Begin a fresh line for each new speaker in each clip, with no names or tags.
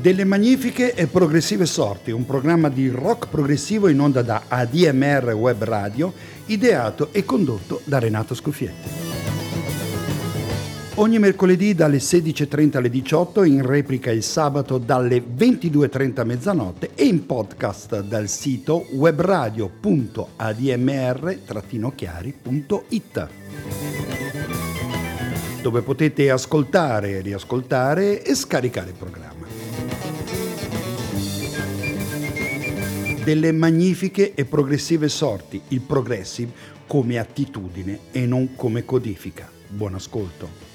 Delle magnifiche e progressive sorti, un programma di rock progressivo in onda da ADMR Web Radio, ideato e condotto da Renato Scoffietti. Ogni mercoledì dalle 16.30 alle 18, in replica il sabato dalle 22.30 a mezzanotte e in podcast dal sito webradio.admr-chiari.it dove potete ascoltare, riascoltare e scaricare il programma. Delle magnifiche e progressive sorti, il progressive come attitudine e non come codifica. Buon ascolto.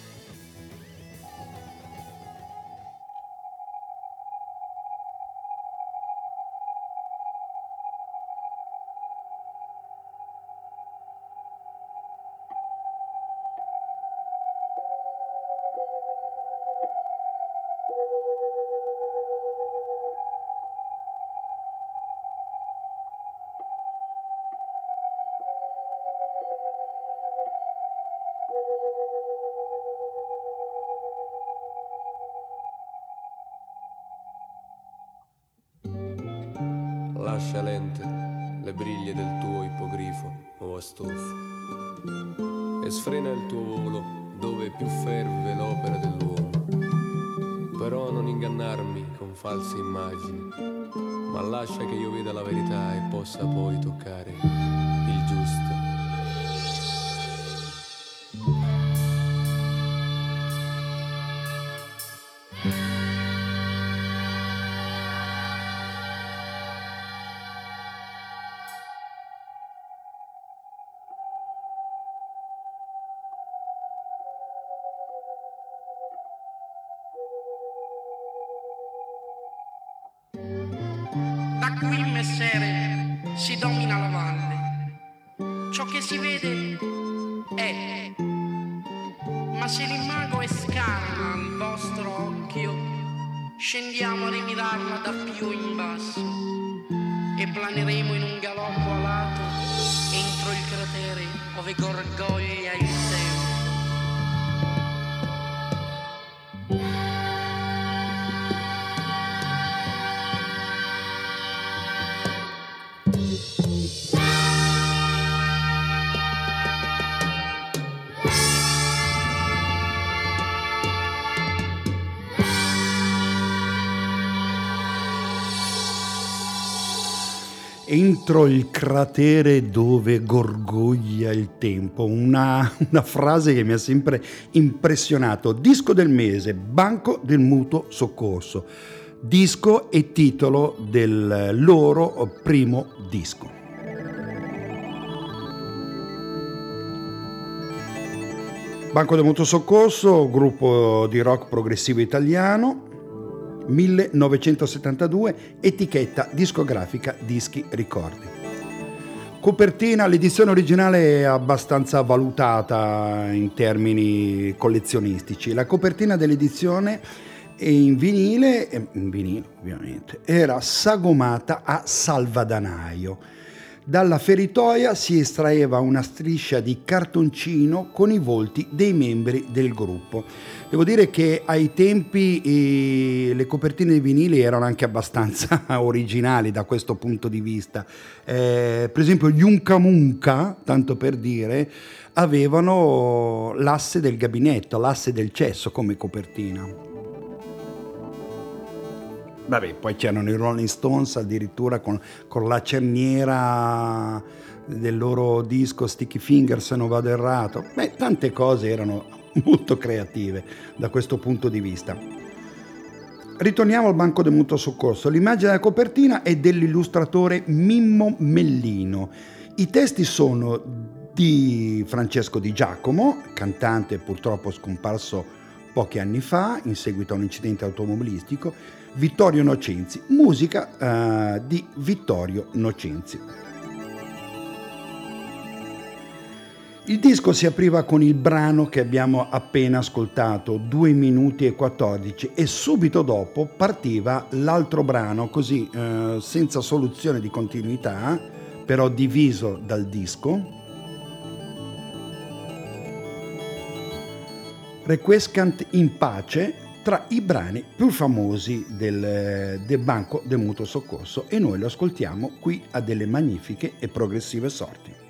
False immagini, ma lascia che io veda la verità e possa poi toccare
si domina la valle. Ciò che si vede è. Ma se l'imago è scarna al vostro occhio, scendiamo a rimirarla da più in basso e planeremo in un galoppo alato entro il cratere ove gorgoglia il tempo.
Entro il cratere dove gorgoglia il tempo, una, una, frase che mi ha sempre impressionato. Disco del mese, Banco del Mutuo Soccorso, disco e titolo del loro primo disco. Banco del Mutuo Soccorso, gruppo di rock progressivo italiano, 1972, etichetta discografica Dischi Ricordi. Copertina, l'edizione originale è abbastanza valutata in termini collezionistici. La copertina dell'edizione in vinile, in vinile ovviamente, era sagomata a salvadanaio. Dalla feritoia si estraeva una striscia di cartoncino con i volti dei membri del gruppo. Devo dire che ai tempi eh, le copertine di vinili erano anche abbastanza originali da questo punto di vista. Eh, per esempio gli Unca tanto per dire, avevano l'asse del gabinetto, l'asse del cesso come copertina. Vabbè, poi c'erano i Rolling Stones addirittura con, con, la cerniera del loro disco Sticky Finger se non vado errato. Beh, tante cose erano molto creative da questo punto di vista. Ritorniamo al banco del mutuo soccorso. L'immagine della copertina è dell'illustratore Mimmo Mellino. I testi sono di Francesco Di Giacomo, cantante purtroppo scomparso pochi anni fa in seguito a un incidente automobilistico, Vittorio Nocenzi, musica uh, di Vittorio Nocenzi. Il disco si apriva con il brano che abbiamo appena ascoltato, 2 minuti e 14, e subito dopo partiva l'altro brano, così uh, senza soluzione di continuità, però diviso dal disco. Requiescant in pace
tra i brani più famosi del, del Banco del Mutuo Soccorso e noi lo ascoltiamo qui a delle magnifiche e progressive sorti.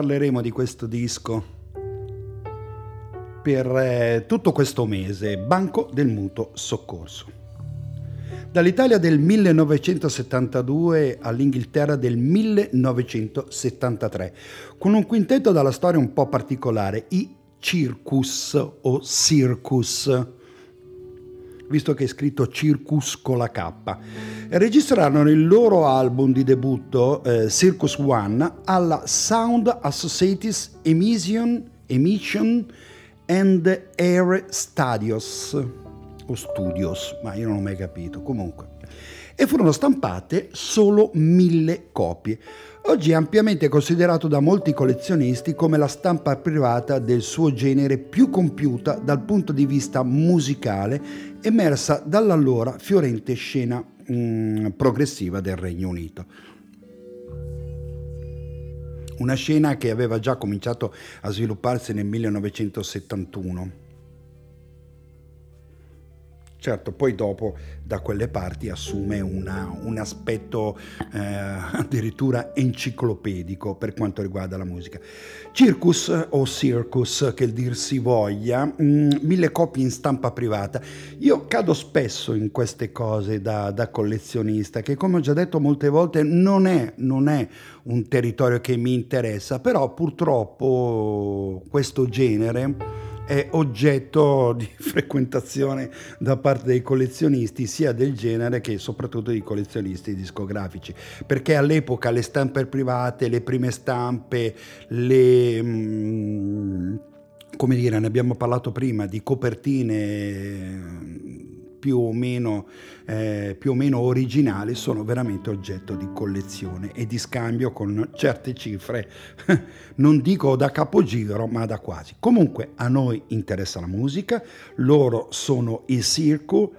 Parleremo di questo disco per eh, tutto questo mese, Banco del Mutuo Soccorso. Dall'Italia del 1972 all'Inghilterra del 1973, con un quintetto dalla storia un po' particolare, i Circus o Circus, visto che è scritto Circus con la K. Registrarono il loro album di debutto, eh, Circus One, alla Sound Associates Emission, Emission and Air Studios, o Studios, ma io non ho mai capito, comunque. E furono stampate solo mille copie. Oggi è ampiamente considerato da molti collezionisti come la stampa privata del suo genere più compiuta dal punto di vista musicale, emersa dall'allora fiorente scena mm, progressiva del Regno Unito una scena che aveva già cominciato a svilupparsi nel 1971. Certo, poi dopo da quelle parti assume una, un aspetto eh, addirittura enciclopedico per quanto riguarda la musica. Circus o Circus, che dir si voglia, mh, mm, mille copie in stampa privata. Io cado spesso in queste cose da, da collezionista, che come ho già detto molte volte non è, non è un territorio che mi interessa, però purtroppo questo genere è oggetto di frequentazione da parte dei collezionisti sia del genere che soprattutto di collezionisti discografici. Perché all'epoca le stampe private le prime stampe le mm, come dire ne abbiamo parlato prima di copertine più o, meno, eh, più o meno originali sono veramente oggetto di collezione e di scambio con certe cifre, non dico da capogiro, ma da quasi. Comunque a noi interessa la musica, loro sono il circo,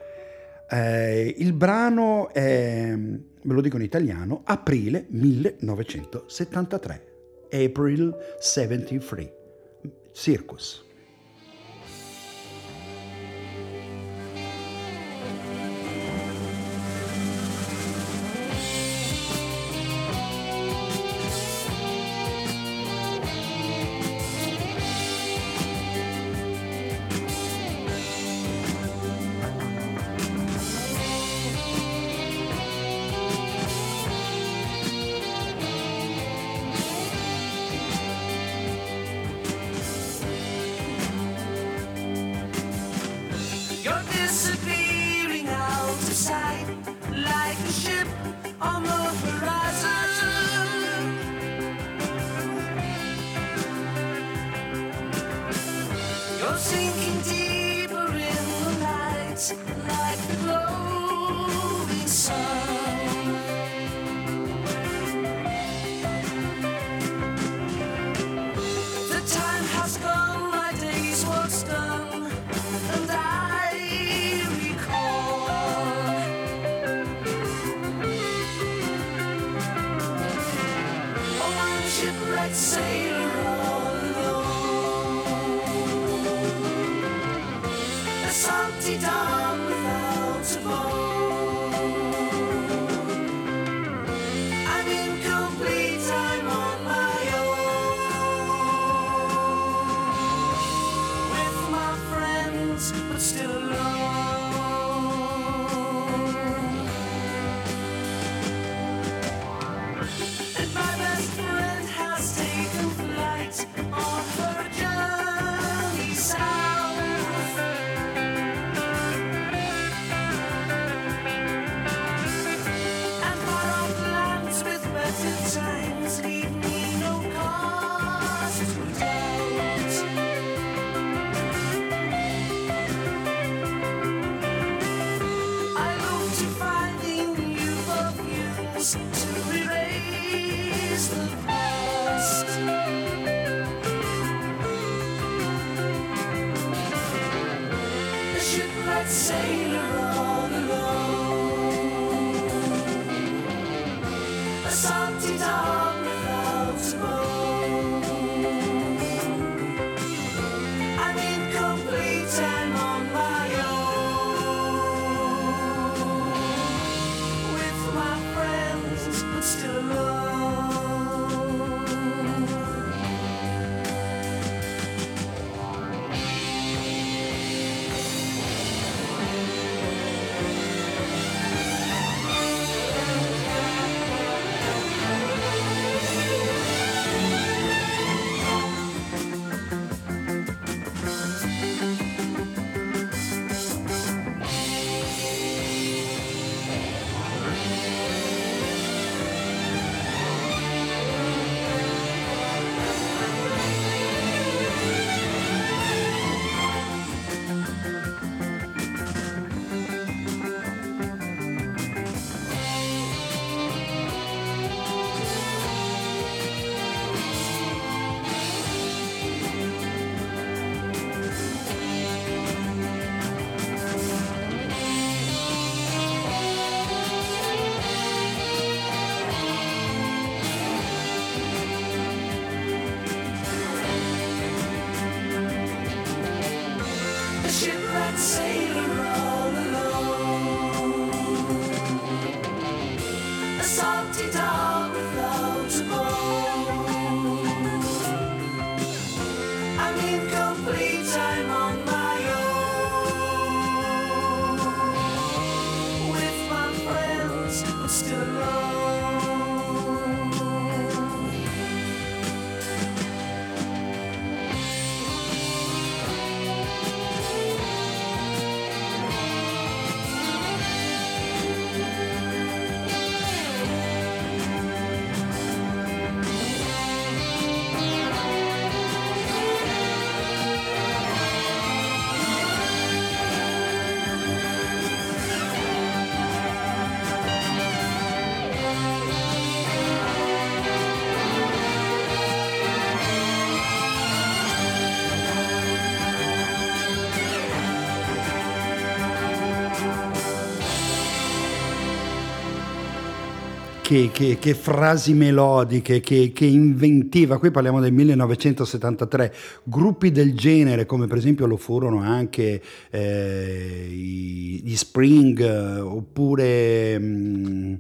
eh, il brano è, ve lo dico in italiano, aprile 1973, April 73, Circus. Che, che- che frasi melodiche, che, che inventiva, qui parliamo del 1973, gruppi del genere come per esempio lo furono anche eh, gli Spring eh, oppure mm,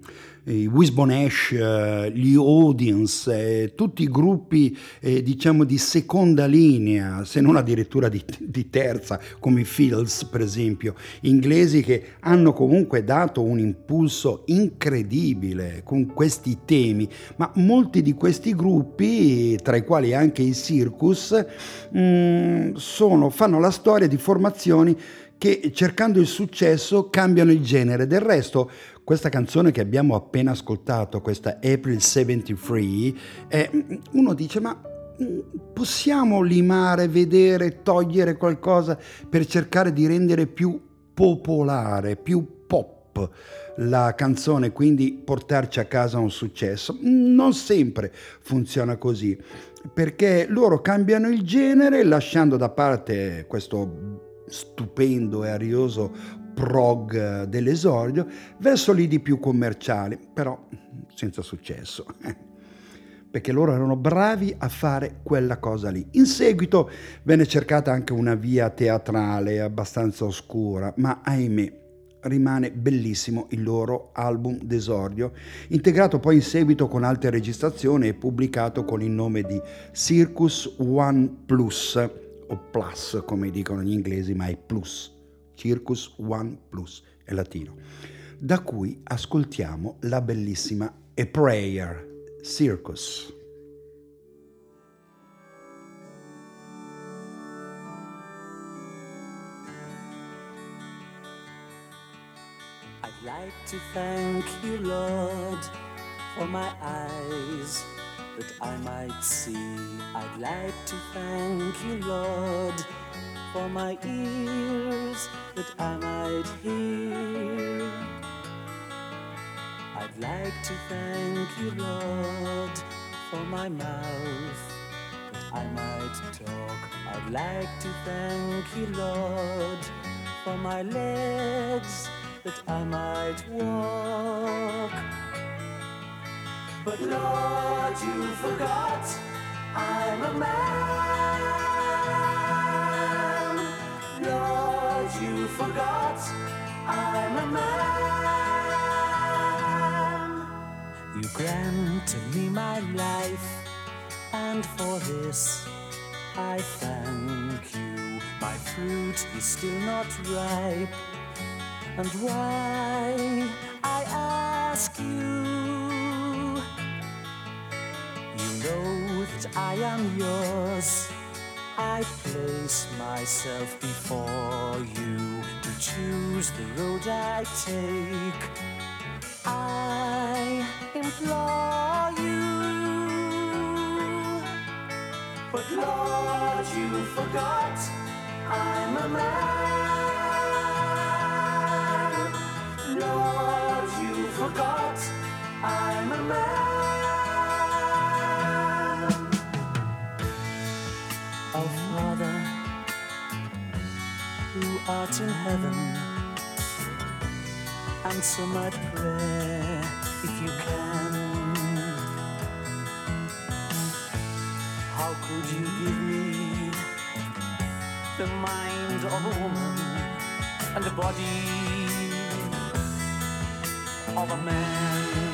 i Wisbon Ash, eh, gli Audience, eh, tutti i gruppi eh, diciamo di seconda linea, se non addirittura di, di terza, come i Fields per esempio, inglesi che hanno comunque dato un impulso incredibile con questi temi, ma molti di questi gruppi, tra i quali anche i Circus, mm, sono- fanno la storia di formazioni che cercando il successo cambiano il genere. Del resto, questa canzone che abbiamo appena ascoltato, questa April 73, eh, uno dice ma mm, possiamo limare, vedere, togliere qualcosa per cercare di rendere più popolare, più pop la canzone, quindi portarci a casa un successo? Non sempre funziona così, perché loro cambiano il genere lasciando da parte questo stupendo e arioso prog dell'esordio verso lidi più commerciali, però senza successo. Perché loro erano bravi a fare quella cosa lì. In seguito venne cercata anche una via teatrale abbastanza oscura, ma ahimè rimane bellissimo il loro album d'esordio, integrato poi in seguito con altre registrazioni e pubblicato con il nome di Circus One Plus, o Plus come dicono gli inglesi, ma è Plus. Circus One Plus è latino. Da cui ascoltiamo la bellissima A Prayer Circus.
I'd like to thank you, Lord, for my eyes that I might see. I'd like to thank you, Lord, for my ears that I might hear. I'd like to thank you, Lord, for my mouth that I might talk. I'd like to thank you, Lord, for my legs that I might walk. But Lord, you forgot I'm a man. Lord, you forgot I'm a man. You granted me my life, and for this I thank you. My fruit is still not ripe, and why I ask you. You know that I am yours. I place myself before you to choose the road I take. I implore you. But Lord, you forgot I'm a man. Lord, you forgot I'm a man. Art in heaven, answer my prayer if you can. How could you give me the mind of a woman and the body of a man?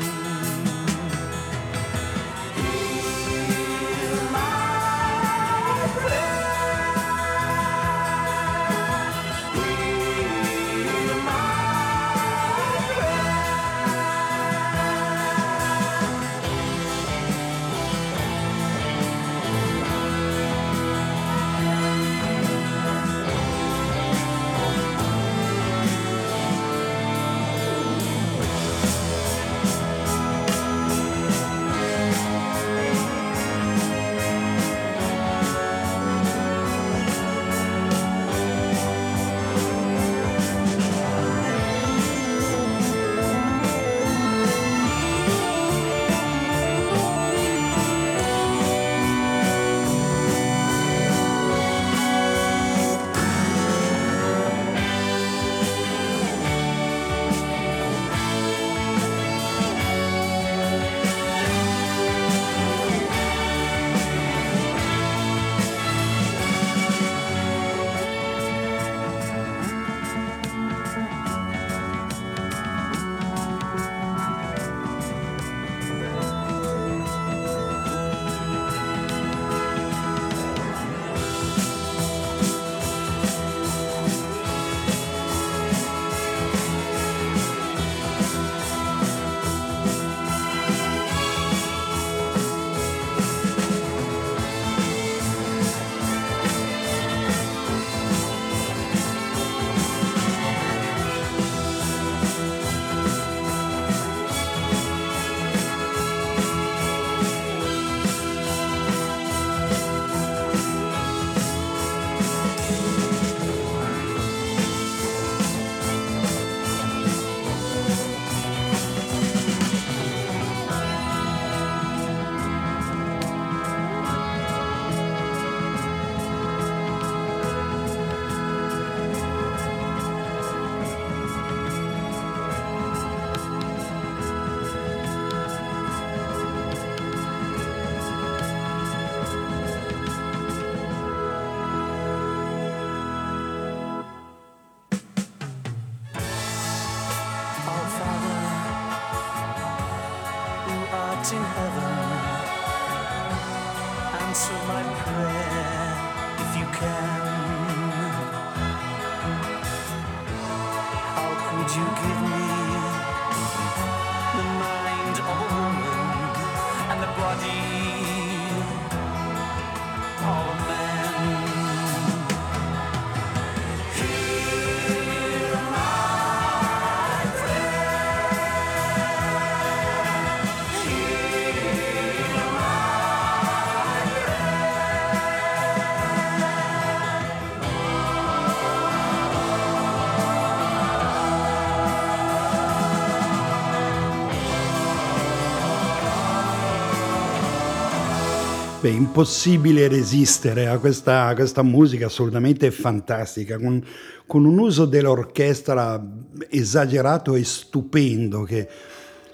Beh, impossibile resistere a questa, a questa musica assolutamente fantastica, con, con un uso dell'orchestra esagerato e stupendo, che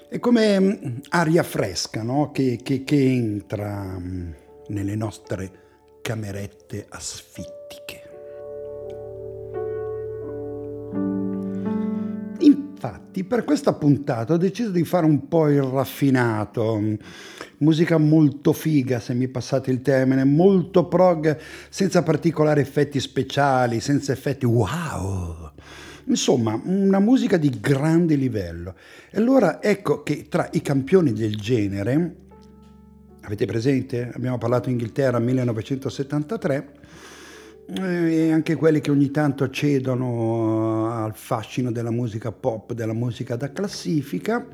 è come mm, aria fresca no? che, che- che entra mm, nelle nostre camerette asfittiche. Per questa puntata ho deciso di fare un po' il raffinato, musica molto figa, se mi passate il termine, molto prog, senza particolari effetti speciali, senza effetti wow. Insomma, una musica di grande livello. E allora ecco che tra i campioni del genere, avete presente? Abbiamo parlato Inghilterra 1973 e anche quelli che ogni tanto cedono al fascino della musica pop, della musica da classifica,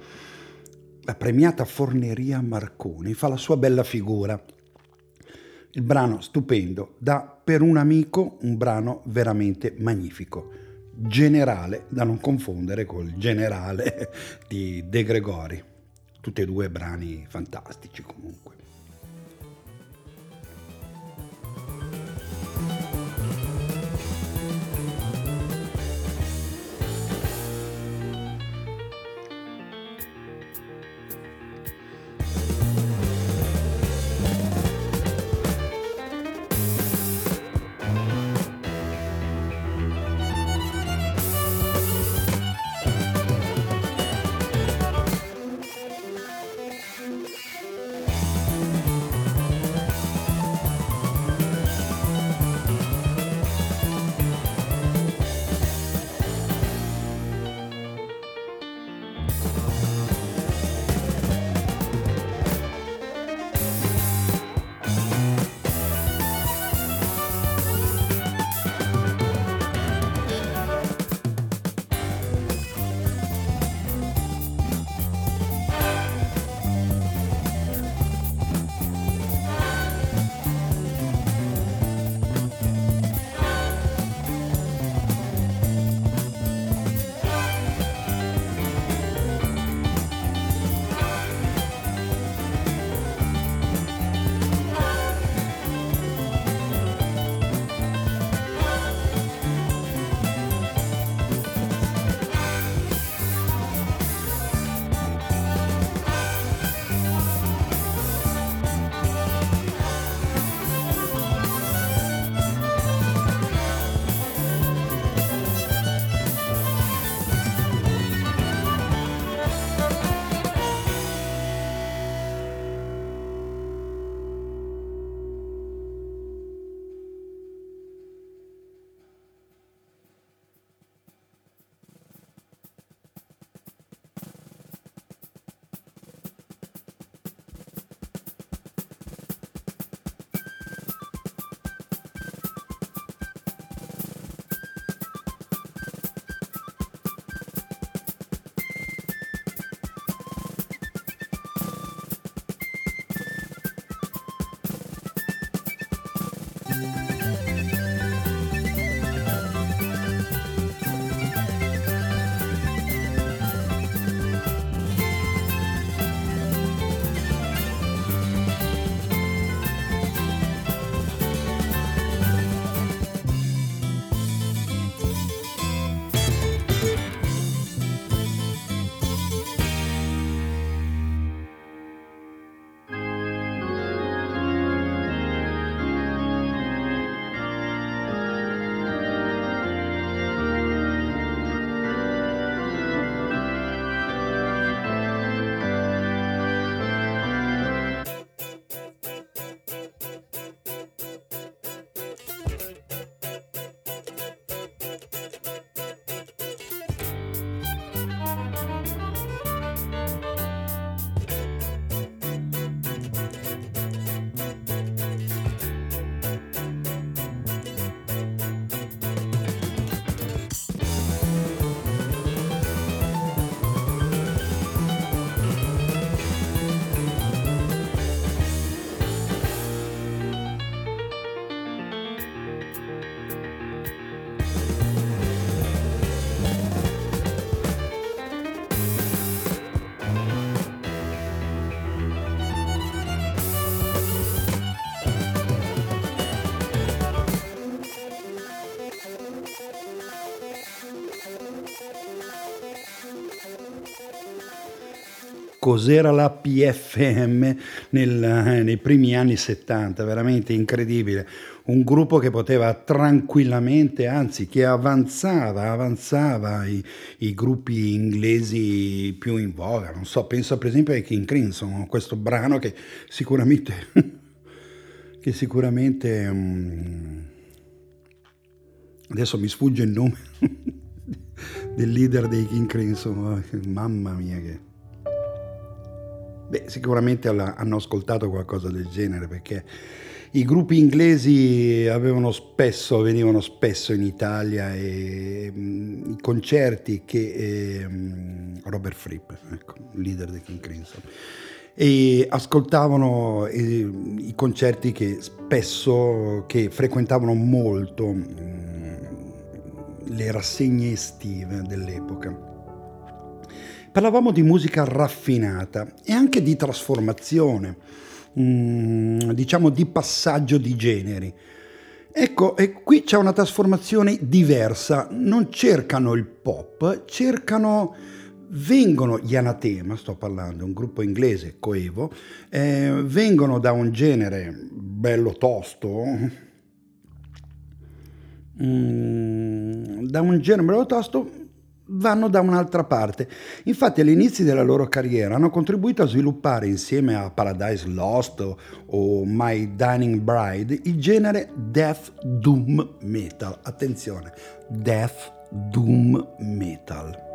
la premiata Forneria Marconi fa la sua bella figura. Il brano stupendo, da Per un amico un brano veramente magnifico, generale da non confondere col generale di De Gregori. Tutti e due brani fantastici comunque. Cos'era la PFM nel, eh, nei primi anni 70, veramente incredibile. Un gruppo che poteva tranquillamente, anzi che avanzava, avanzava i, i gruppi inglesi più in voga. Non so, penso per esempio ai King Crimson, questo brano che sicuramente, che sicuramente um, adesso mi sfugge il nome del leader dei King Crimson, mamma mia che... Beh, sicuramente hanno ascoltato qualcosa del genere perché i gruppi inglesi spesso, venivano spesso in Italia e mh, i concerti che eh, Robert Fripp, ecco, leader dei King Crimson, e ascoltavano eh, i concerti che spesso, che frequentavano molto mh, le rassegne estive dell'epoca. Parlavamo di musica raffinata e anche di trasformazione, mm, diciamo di passaggio di generi. Ecco, e qui c'è una trasformazione diversa, non cercano il pop, cercano, vengono gli Anatema, sto parlando, un gruppo inglese, coevo, eh, vengono da un genere bello tosto, mm, da un genere bello tosto vanno da un'altra parte. Infatti all'inizio della loro carriera hanno contribuito a sviluppare insieme a Paradise Lost o, My Dining Bride il genere Death Doom Metal. Attenzione, Death Doom Metal.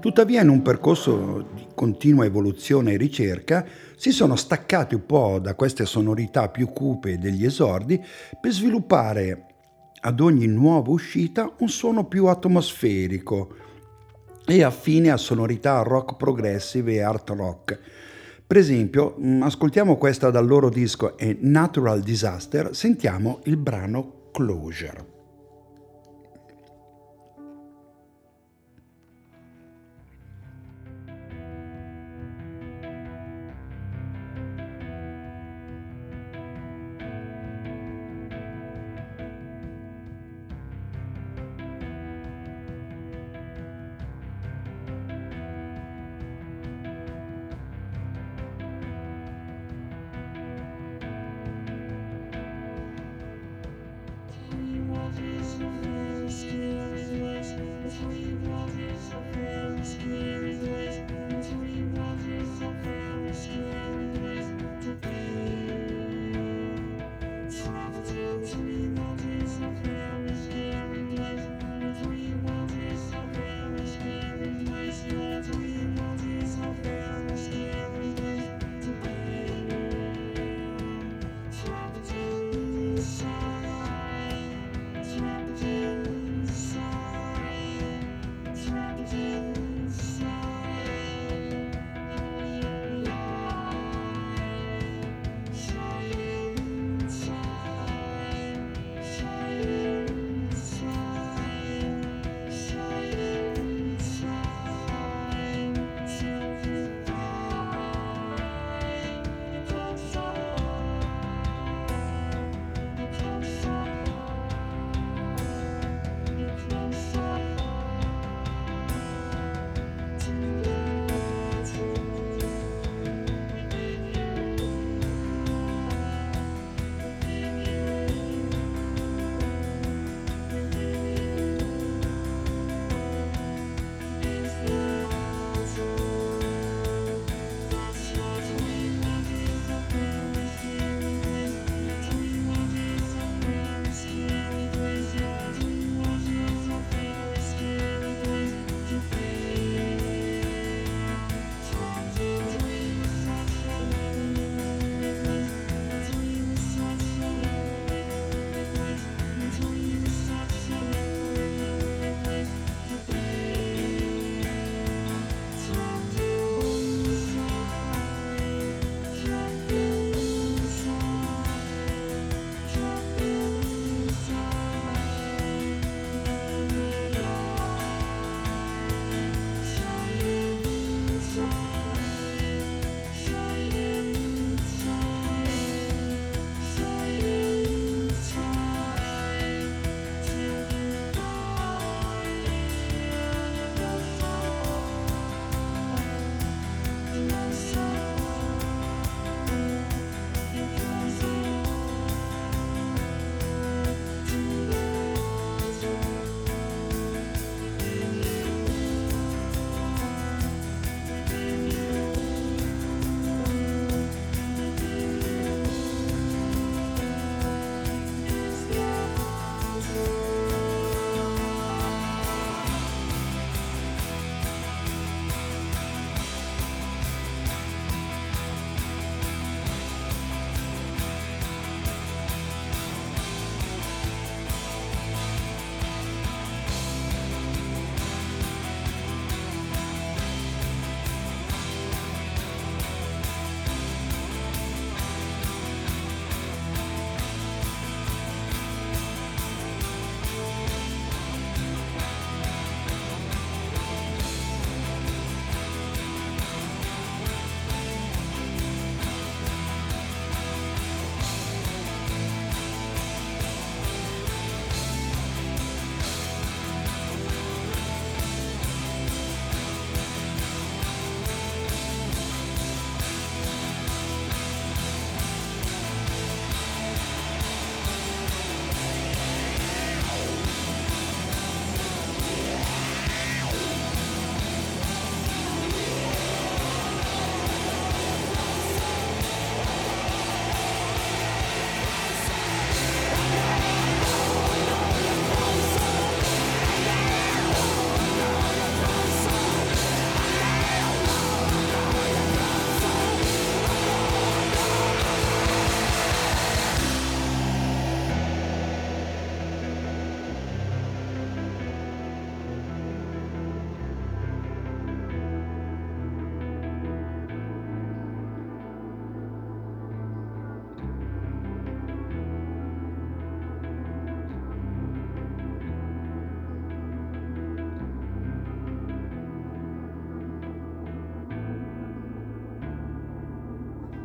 Tuttavia in un percorso di continua evoluzione e ricerca si sono staccati un po' da queste sonorità più cupe degli esordi per sviluppare ad ogni nuova uscita un suono più atmosferico e affine a sonorità rock progressive e art rock. Per esempio, mm, ascoltiamo questa dal loro disco A Natural Disaster, sentiamo il brano Closure.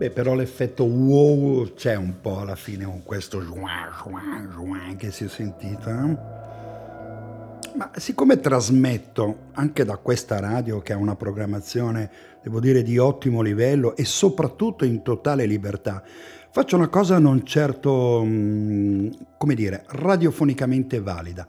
Beh, però l'effetto wow c'è un po' alla fine con questo juan, juan, juan che si è sentito. Eh? Ma siccome trasmetto anche da questa radio che ha una programmazione, devo dire, di ottimo livello e soprattutto in totale libertà, faccio una cosa non certo, mm, come dire, radiofonicamente valida.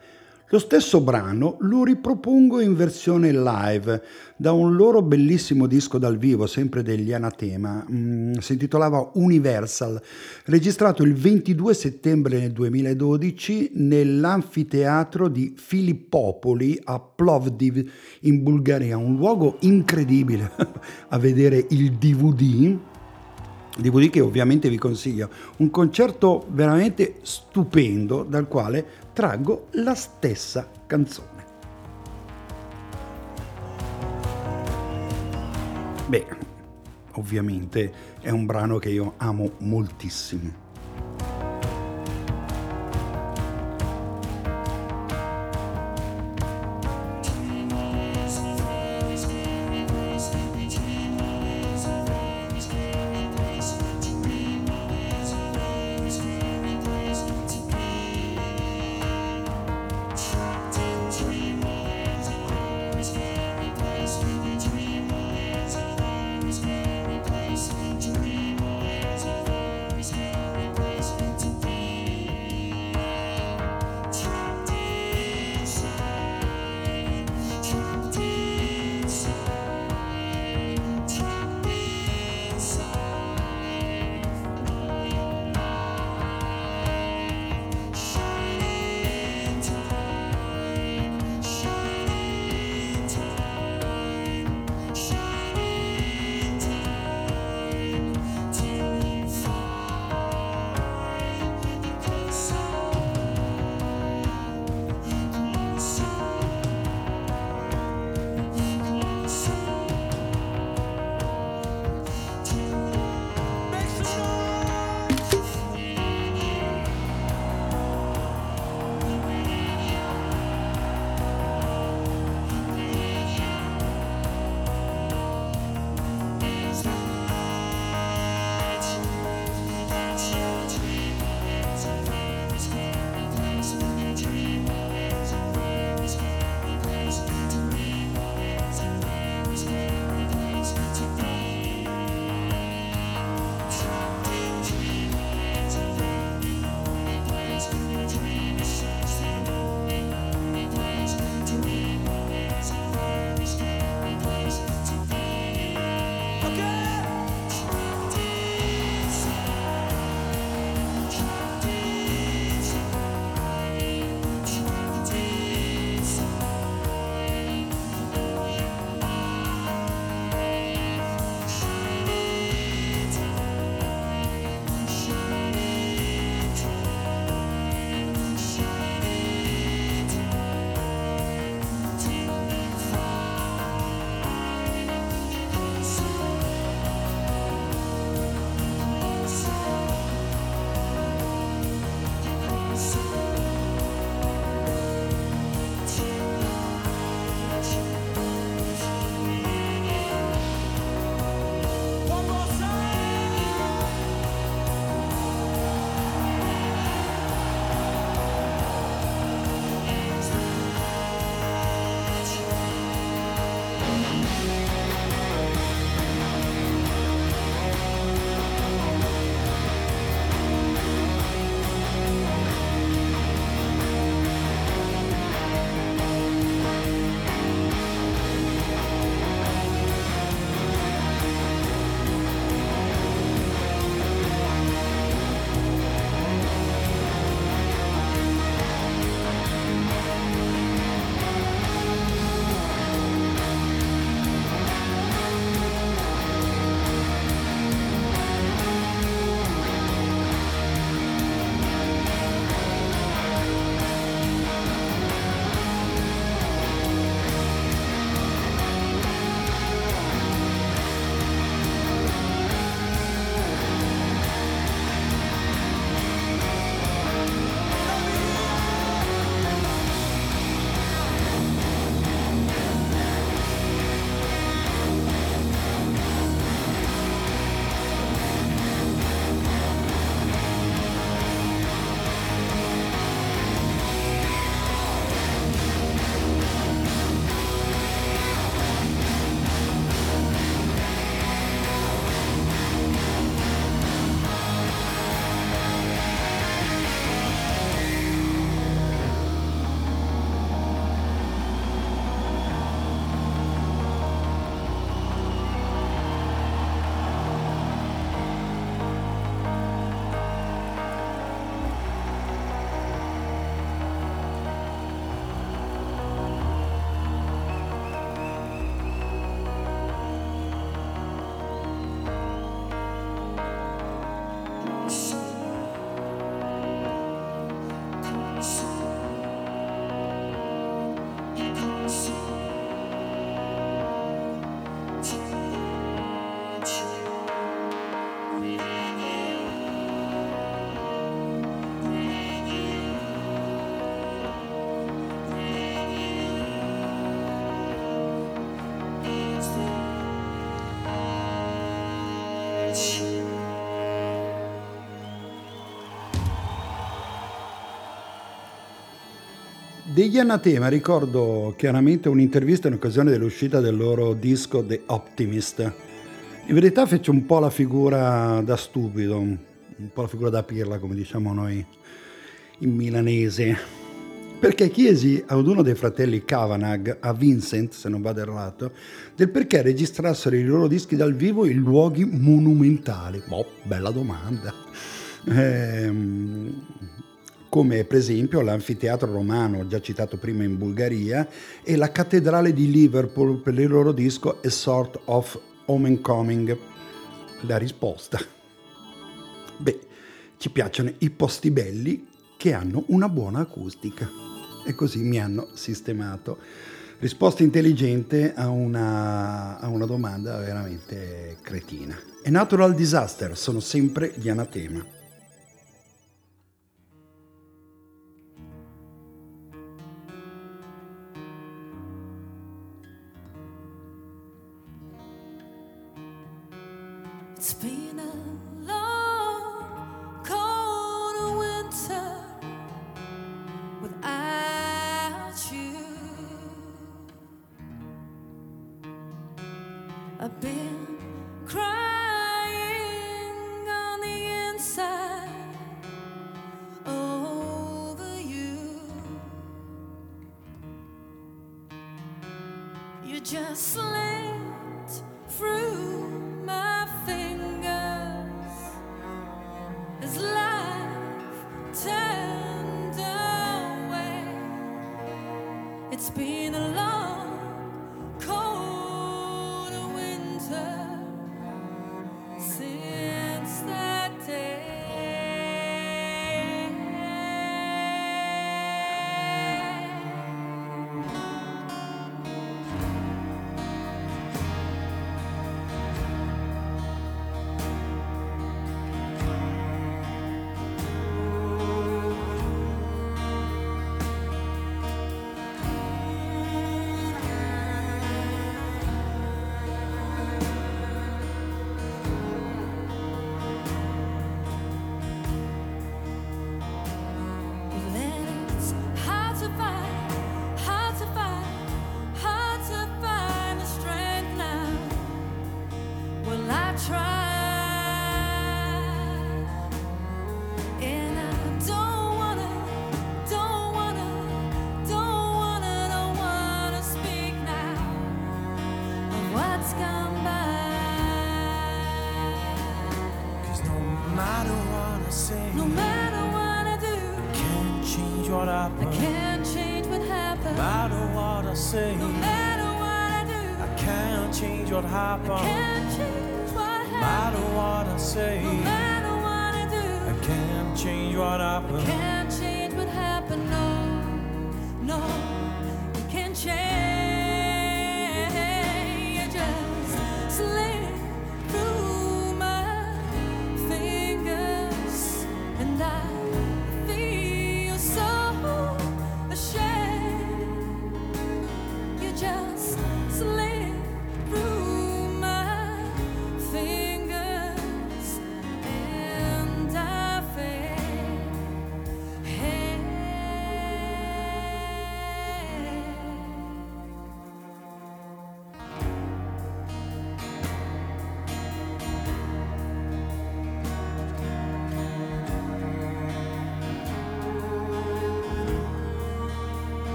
Lo stesso brano lo ripropongo in versione live da un loro bellissimo disco dal vivo, sempre degli Anatema, mm, si intitolava Universal, registrato il 22 settembre del 2012 nell'anfiteatro di Filippopoli a Plovdiv in Bulgaria, un luogo incredibile a vedere il DVD Che ovviamente vi consiglio, un concerto veramente stupendo dal quale traggo la stessa canzone. Beh, ovviamente è un brano che io amo moltissimo. Degli Anatema ricordo chiaramente un'intervista in occasione dell'uscita del loro disco The Optimist. In verità fece un po' la figura da stupido, un po' la figura da pirla, come diciamo noi in milanese, perché chiesi ad uno dei fratelli Kavanagh, a Vincent, se non vado errato, del perché registrassero i loro dischi dal vivo in luoghi monumentali. Boh, bella domanda. Ehm, come per esempio l'anfiteatro romano, già citato prima in Bulgaria, e la cattedrale di Liverpool per il loro disco A Sort of Homecoming. La risposta. Beh, ci piacciono i posti belli che hanno una buona acustica. E così mi hanno sistemato. Risposta intelligente a una, a una domanda veramente cretina. E natural disaster sono sempre gli anatema.
Been crying on the inside over you. You just slipped through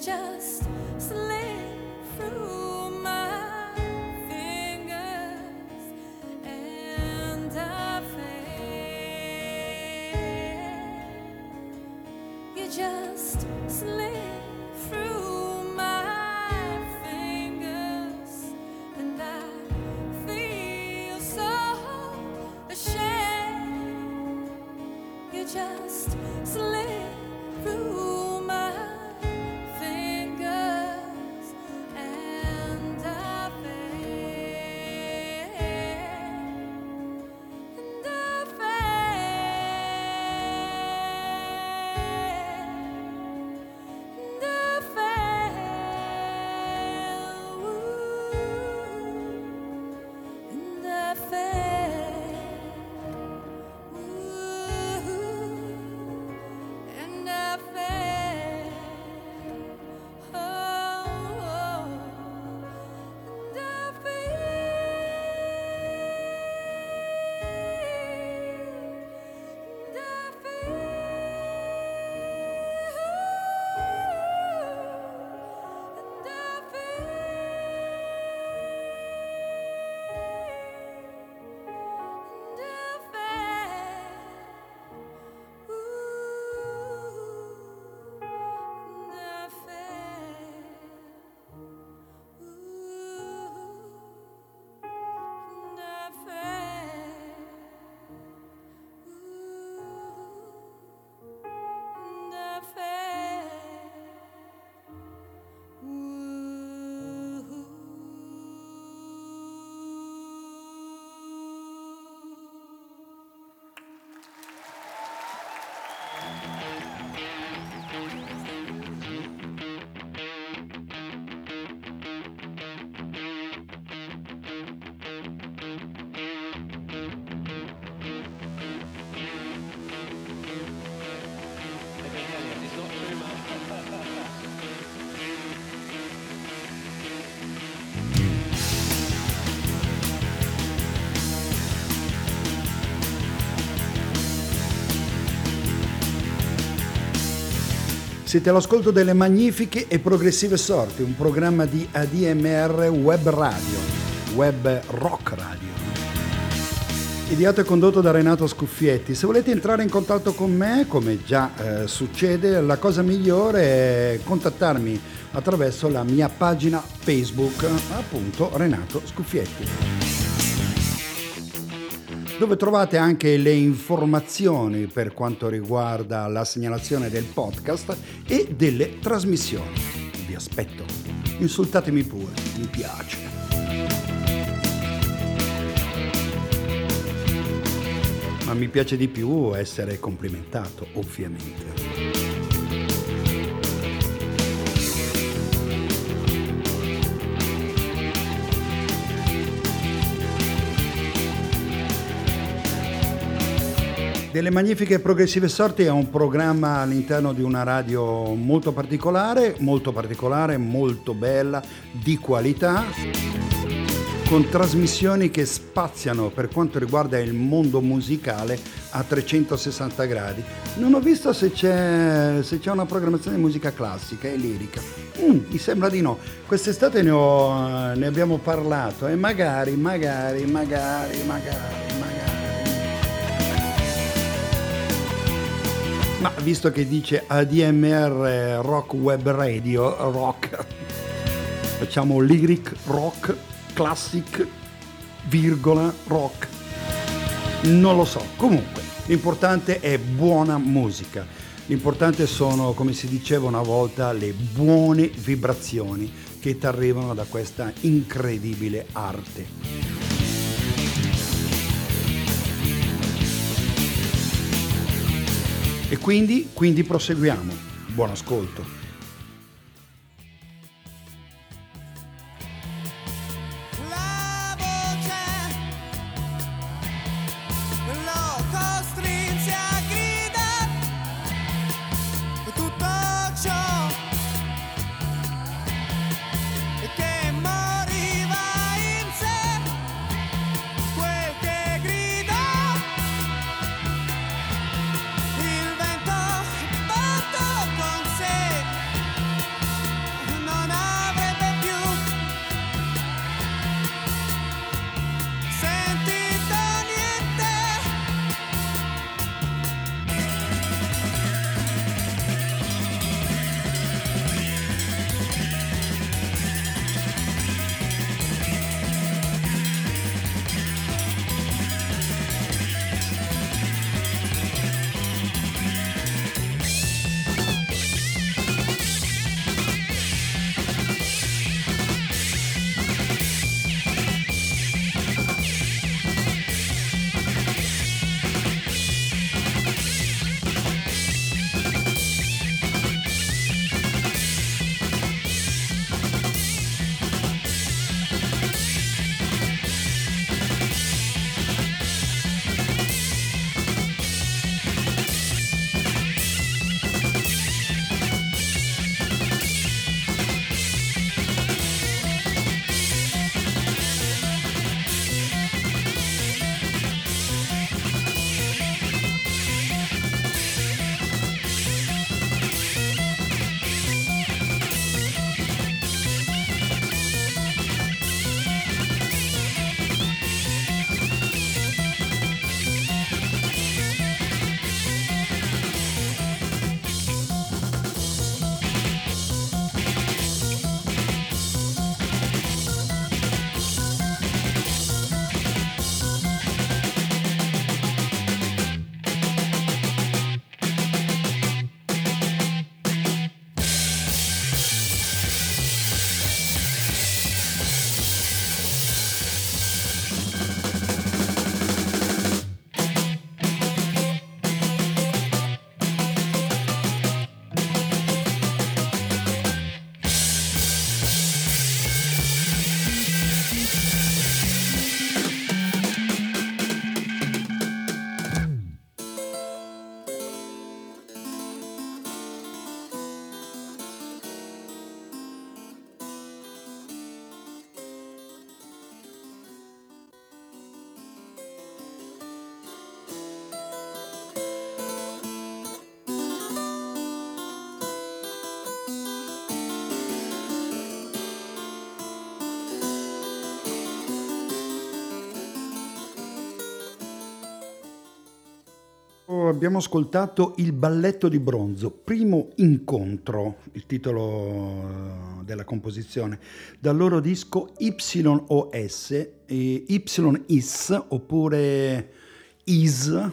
just slip through my fingers, and I fail. You just
Siete all'ascolto delle magnifiche e progressive sorti, un programma di ADMR Web Radio, Web Rock Radio. Ideato e condotto da Renato Scuffietti. Se volete entrare in contatto con me, come già eh, succede, la cosa migliore è contattarmi attraverso la mia pagina Facebook, appunto Renato Scuffietti dove trovate anche le informazioni per quanto riguarda la segnalazione del podcast e delle trasmissioni. Vi aspetto, insultatemi pure, mi piace. Ma mi piace di più essere complimentato, ovviamente. Delle magnifiche progressive sorti è un programma all'interno di una radio molto particolare, molto particolare, molto bella, di qualità, con trasmissioni che spaziano per quanto riguarda il mondo musicale a 360 gradi. Non ho visto se c'è, se c'è una programmazione di musica classica e lirica. Mm, mi sembra di no. Quest'estate ne, ho, ne abbiamo parlato e magari, magari, magari, magari, visto che dice ADMR Rock Web Radio, rock, facciamo lyric rock, classic, virgola, rock. Non lo so. Comunque, l'importante è buona musica. L'importante sono, come si diceva una volta, le buone vibrazioni che ti arrivano da questa incredibile arte. E quindi, quindi proseguiamo. Buon ascolto. Abbiamo ascoltato Il balletto di bronzo, primo incontro, il titolo eh, della composizione, dal loro disco YOS, eh, YIS oppure IS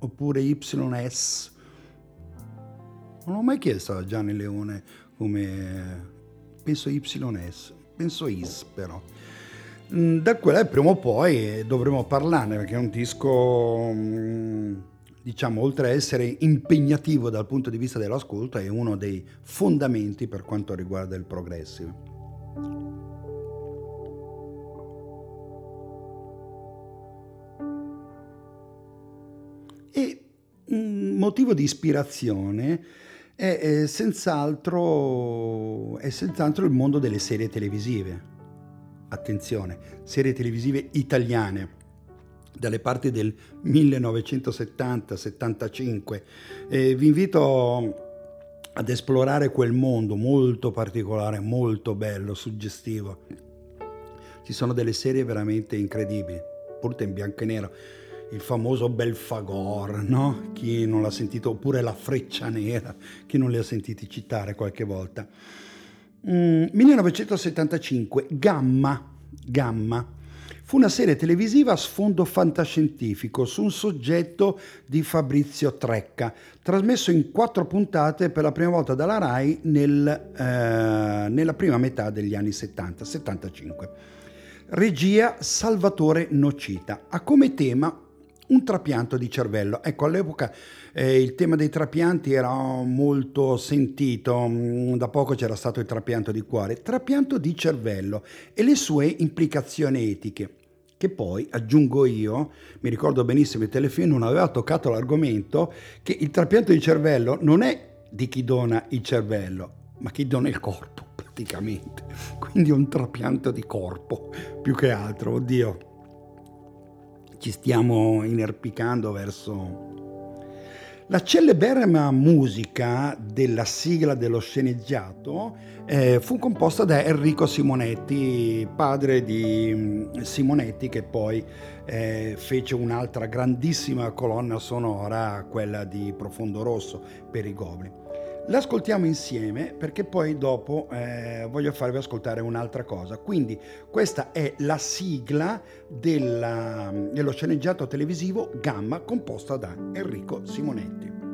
oppure YS. Non ho mai chiesto a Gianni Leone come penso YS, penso IS però. Mm, da quella prima o poi dovremo parlarne perché è un disco, mm, diciamo, oltre a essere impegnativo dal punto di vista dell'ascolto, è uno dei fondamenti per quanto riguarda il progressive. E un motivo di ispirazione è, è, senz'altro, è senz'altro il mondo delle serie televisive attenzione, serie televisive italiane dalle parti del 1970-75. Eh, vi invito ad esplorare quel mondo molto particolare, molto bello, suggestivo. Ci sono delle serie veramente incredibili, pur in bianco e nero. Il famoso Belfagor, no? Chi non l'ha sentito, oppure La Freccia Nera, chi non li ha sentiti citare qualche volta. 1975, mm, Gamma. Gamma. Fu una serie televisiva a sfondo fantascientifico su un soggetto di Fabrizio Trecca, trasmesso in quattro puntate per la prima volta dalla RAI nel, eh, nella prima metà degli anni 70, 75. Regia Salvatore Nocita. Ha come tema un trapianto di cervello. Ecco, all'epoca eh, il tema dei trapianti era molto sentito, mm, da poco c'era stato il trapianto di cuore, trapianto di cervello e le sue implicazioni etiche. Che poi, aggiungo io, mi ricordo benissimo il telefilm non aveva toccato l'argomento che il trapianto di cervello non è di chi dona il cervello, ma chi dona il corpo praticamente. Quindi un trapianto di corpo più che altro, oddio ci stiamo inerpicando verso... La celeberrima musica della sigla dello sceneggiato eh, fu composta da Enrico Simonetti, padre di mm, Simonetti che poi eh, fece un'altra grandissima colonna sonora, quella di Profondo Rosso per i Goblin. L'ascoltiamo insieme perché poi dopo eh, voglio farvi ascoltare un'altra cosa. Quindi questa è la sigla della, dello sceneggiato televisivo Gamma composta da Enrico Simonetti.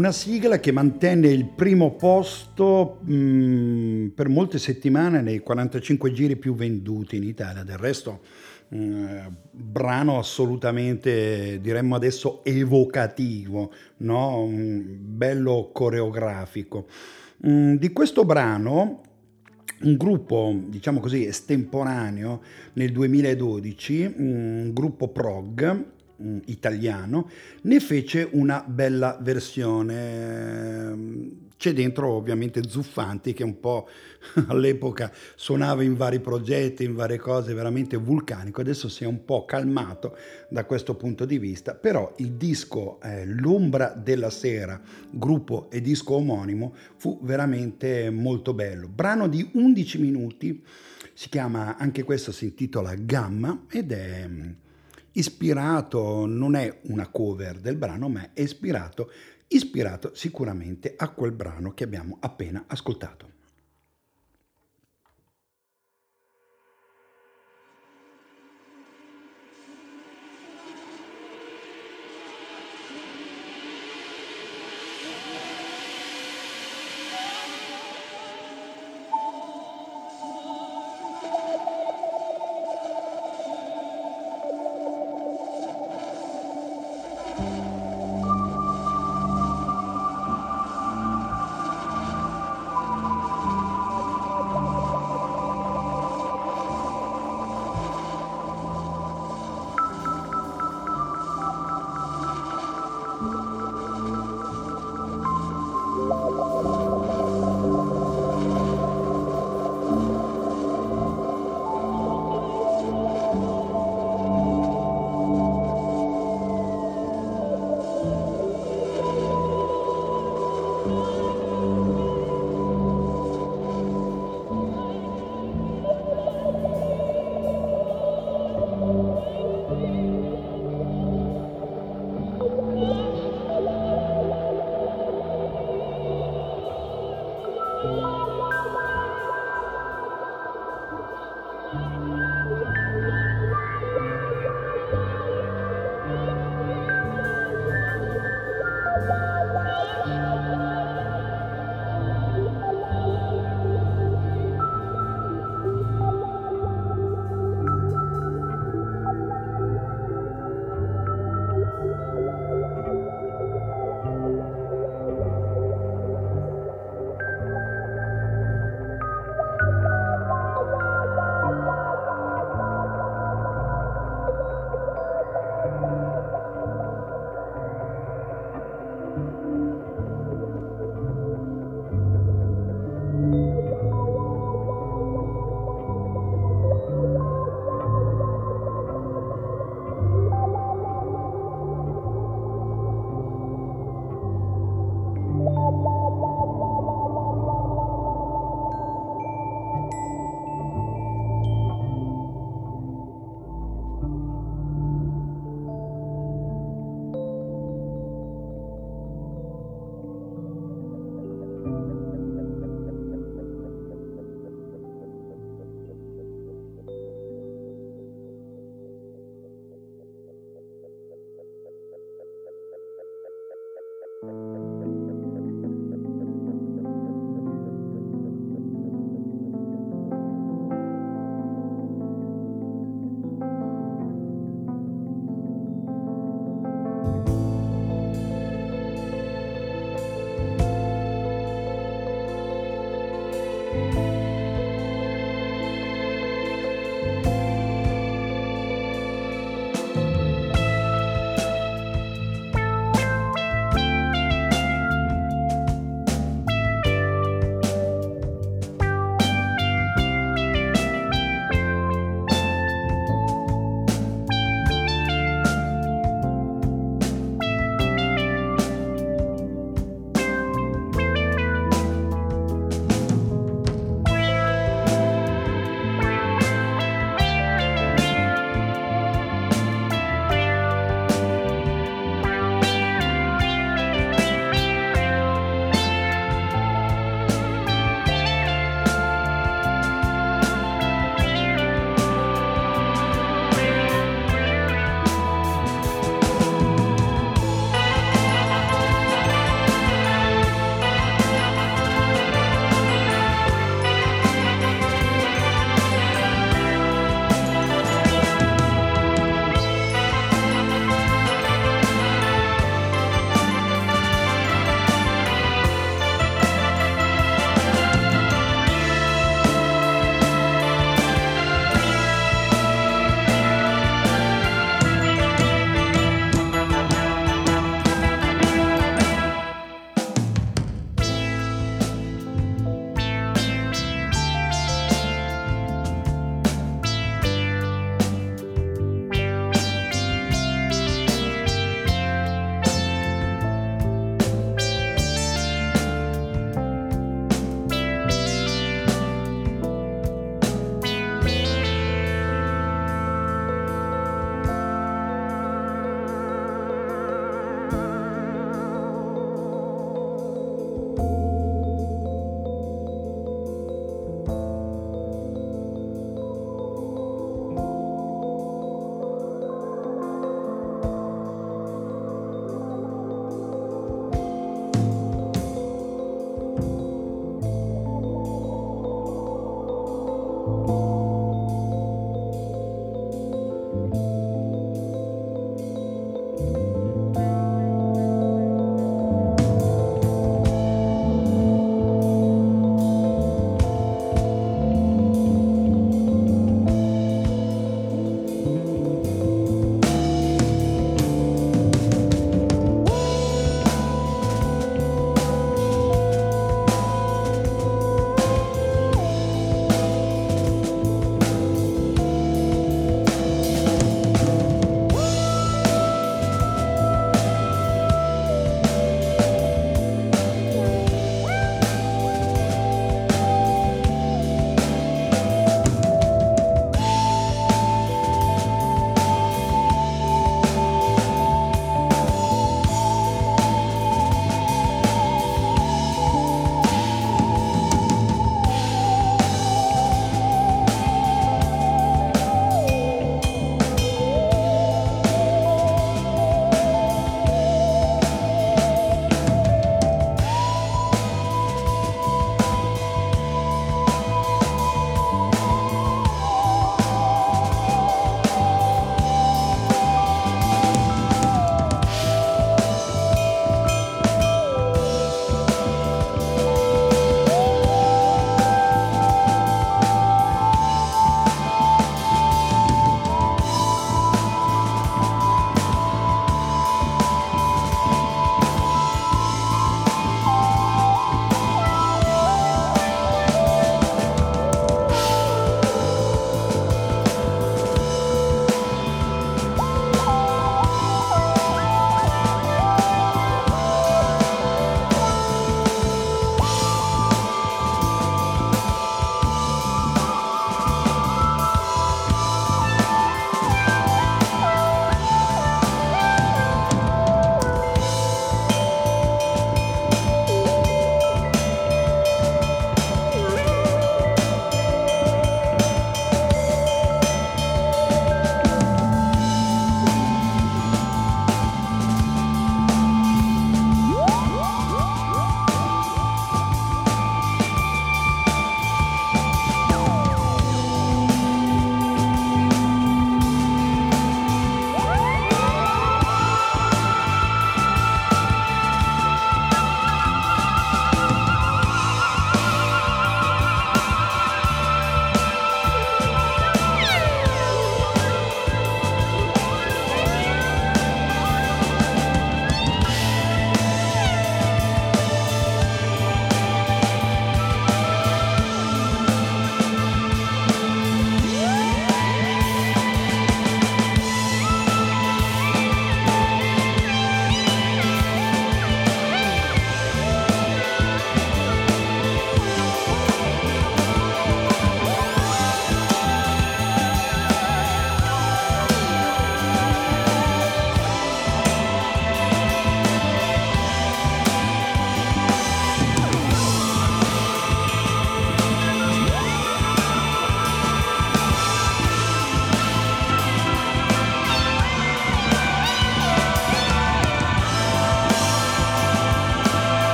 Una sigla che mantenne il primo posto mh, per molte settimane nei 45 giri più venduti in Italia. Del resto, mh, brano assolutamente, diremmo adesso, evocativo, no? Un bello coreografico. Mh, di questo brano un gruppo, diciamo così, estemporaneo nel 2012, un gruppo prog mm, italiano, ne fece una bella versione. C'è dentro ovviamente Zuffanti che un po' all'epoca suonava in vari progetti, in varie cose, veramente vulcanico, adesso si è un po' calmato da questo punto di vista, però il disco eh, L'ombra della sera, gruppo e disco omonimo, fu veramente molto bello. Brano di 11 minuti, si chiama, anche questo si intitola Gamma ed è mm, ispirato, non è una cover del brano, ma è ispirato ispirato sicuramente a quel brano che abbiamo appena ascoltato.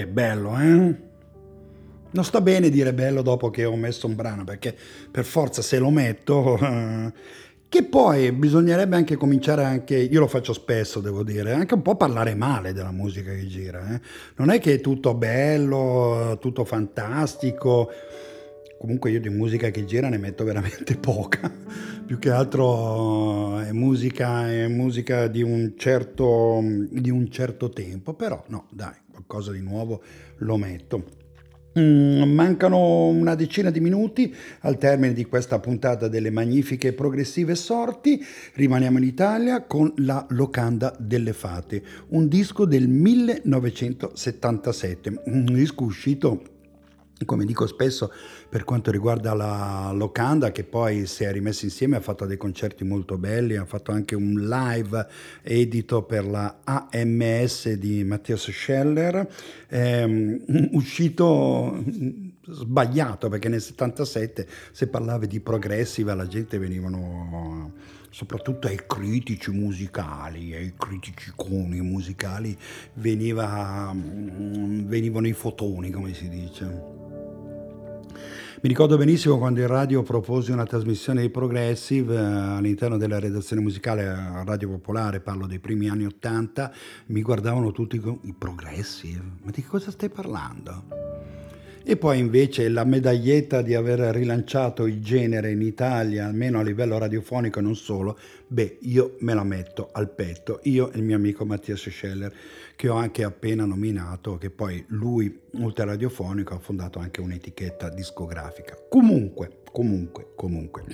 Beh, bello, eh? Non sta bene dire bello dopo che ho messo un brano, perché per forza se lo metto... eh, che poi bisognerebbe anche cominciare anche, io lo faccio spesso devo dire, anche un po' parlare male della musica che gira. eh. Non è che è tutto bello, tutto fantastico. Comunque io di musica che gira ne metto veramente poca. Più che altro è musica, è musica di, un certo, di un certo tempo. Però no, dai, qualcosa di nuovo lo metto. Mm, mancano una decina di minuti al termine di questa puntata delle magnifiche e progressive sorti. Rimaniamo in Italia con La Locanda delle Fate, un disco del 1977, un disco uscito come dico spesso per quanto riguarda la locanda che poi si è rimessa insieme ha fatto dei concerti molto belli ha fatto anche un live edito per la AMS di Mattias Scheller ehm, uscito sbagliato perché nel 77 se parlavi di progressive la gente venivano soprattutto ai critici musicali, ai critici coni musicali, veniva, mm, venivano i fotoni, come si dice. Mi ricordo benissimo quando in radio proposi una trasmissione di Progressive eh, all'interno della redazione musicale a Radio Popolare, parlo dei primi anni Ottanta, mi guardavano tutti con i Progressive, ma di cosa stai parlando? E poi invece la medaglietta di aver rilanciato il genere in Italia, almeno a livello radiofonico e non solo, beh, io me la metto al petto, io e il mio amico Mattias Scheller, che ho anche appena nominato, che poi lui, oltre al radiofonico, ha fondato anche un'etichetta discografica. Comunque, comunque, comunque.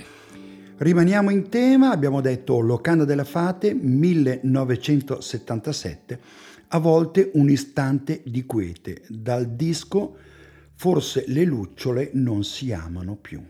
Rimaniamo in tema, abbiamo detto Locanda della Fate 1977, a volte un istante di quiete, dal disco Forse le lucciole non si amano più.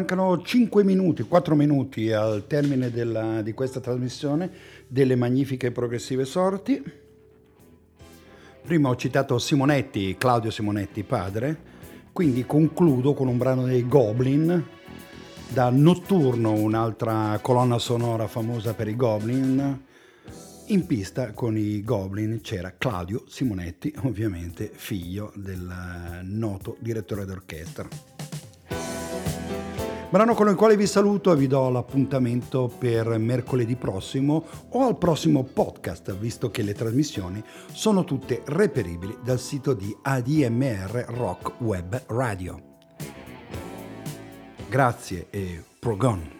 Mancano 5 minuti, 4 minuti al termine della- di questa trasmissione delle magnifiche e progressive sorti. Prima ho citato Simonetti, Claudio Simonetti padre, quindi concludo con un brano dei Goblin, da Notturno, un'altra colonna sonora famosa per i Goblin. In pista con i Goblin c'era Claudio Simonetti, ovviamente figlio del noto direttore d'orchestra. Brano con il quale vi saluto e vi do l'appuntamento per mercoledì prossimo o al prossimo podcast, visto che le trasmissioni sono tutte reperibili dal sito di ADMR Rock Web Radio. Grazie e progon.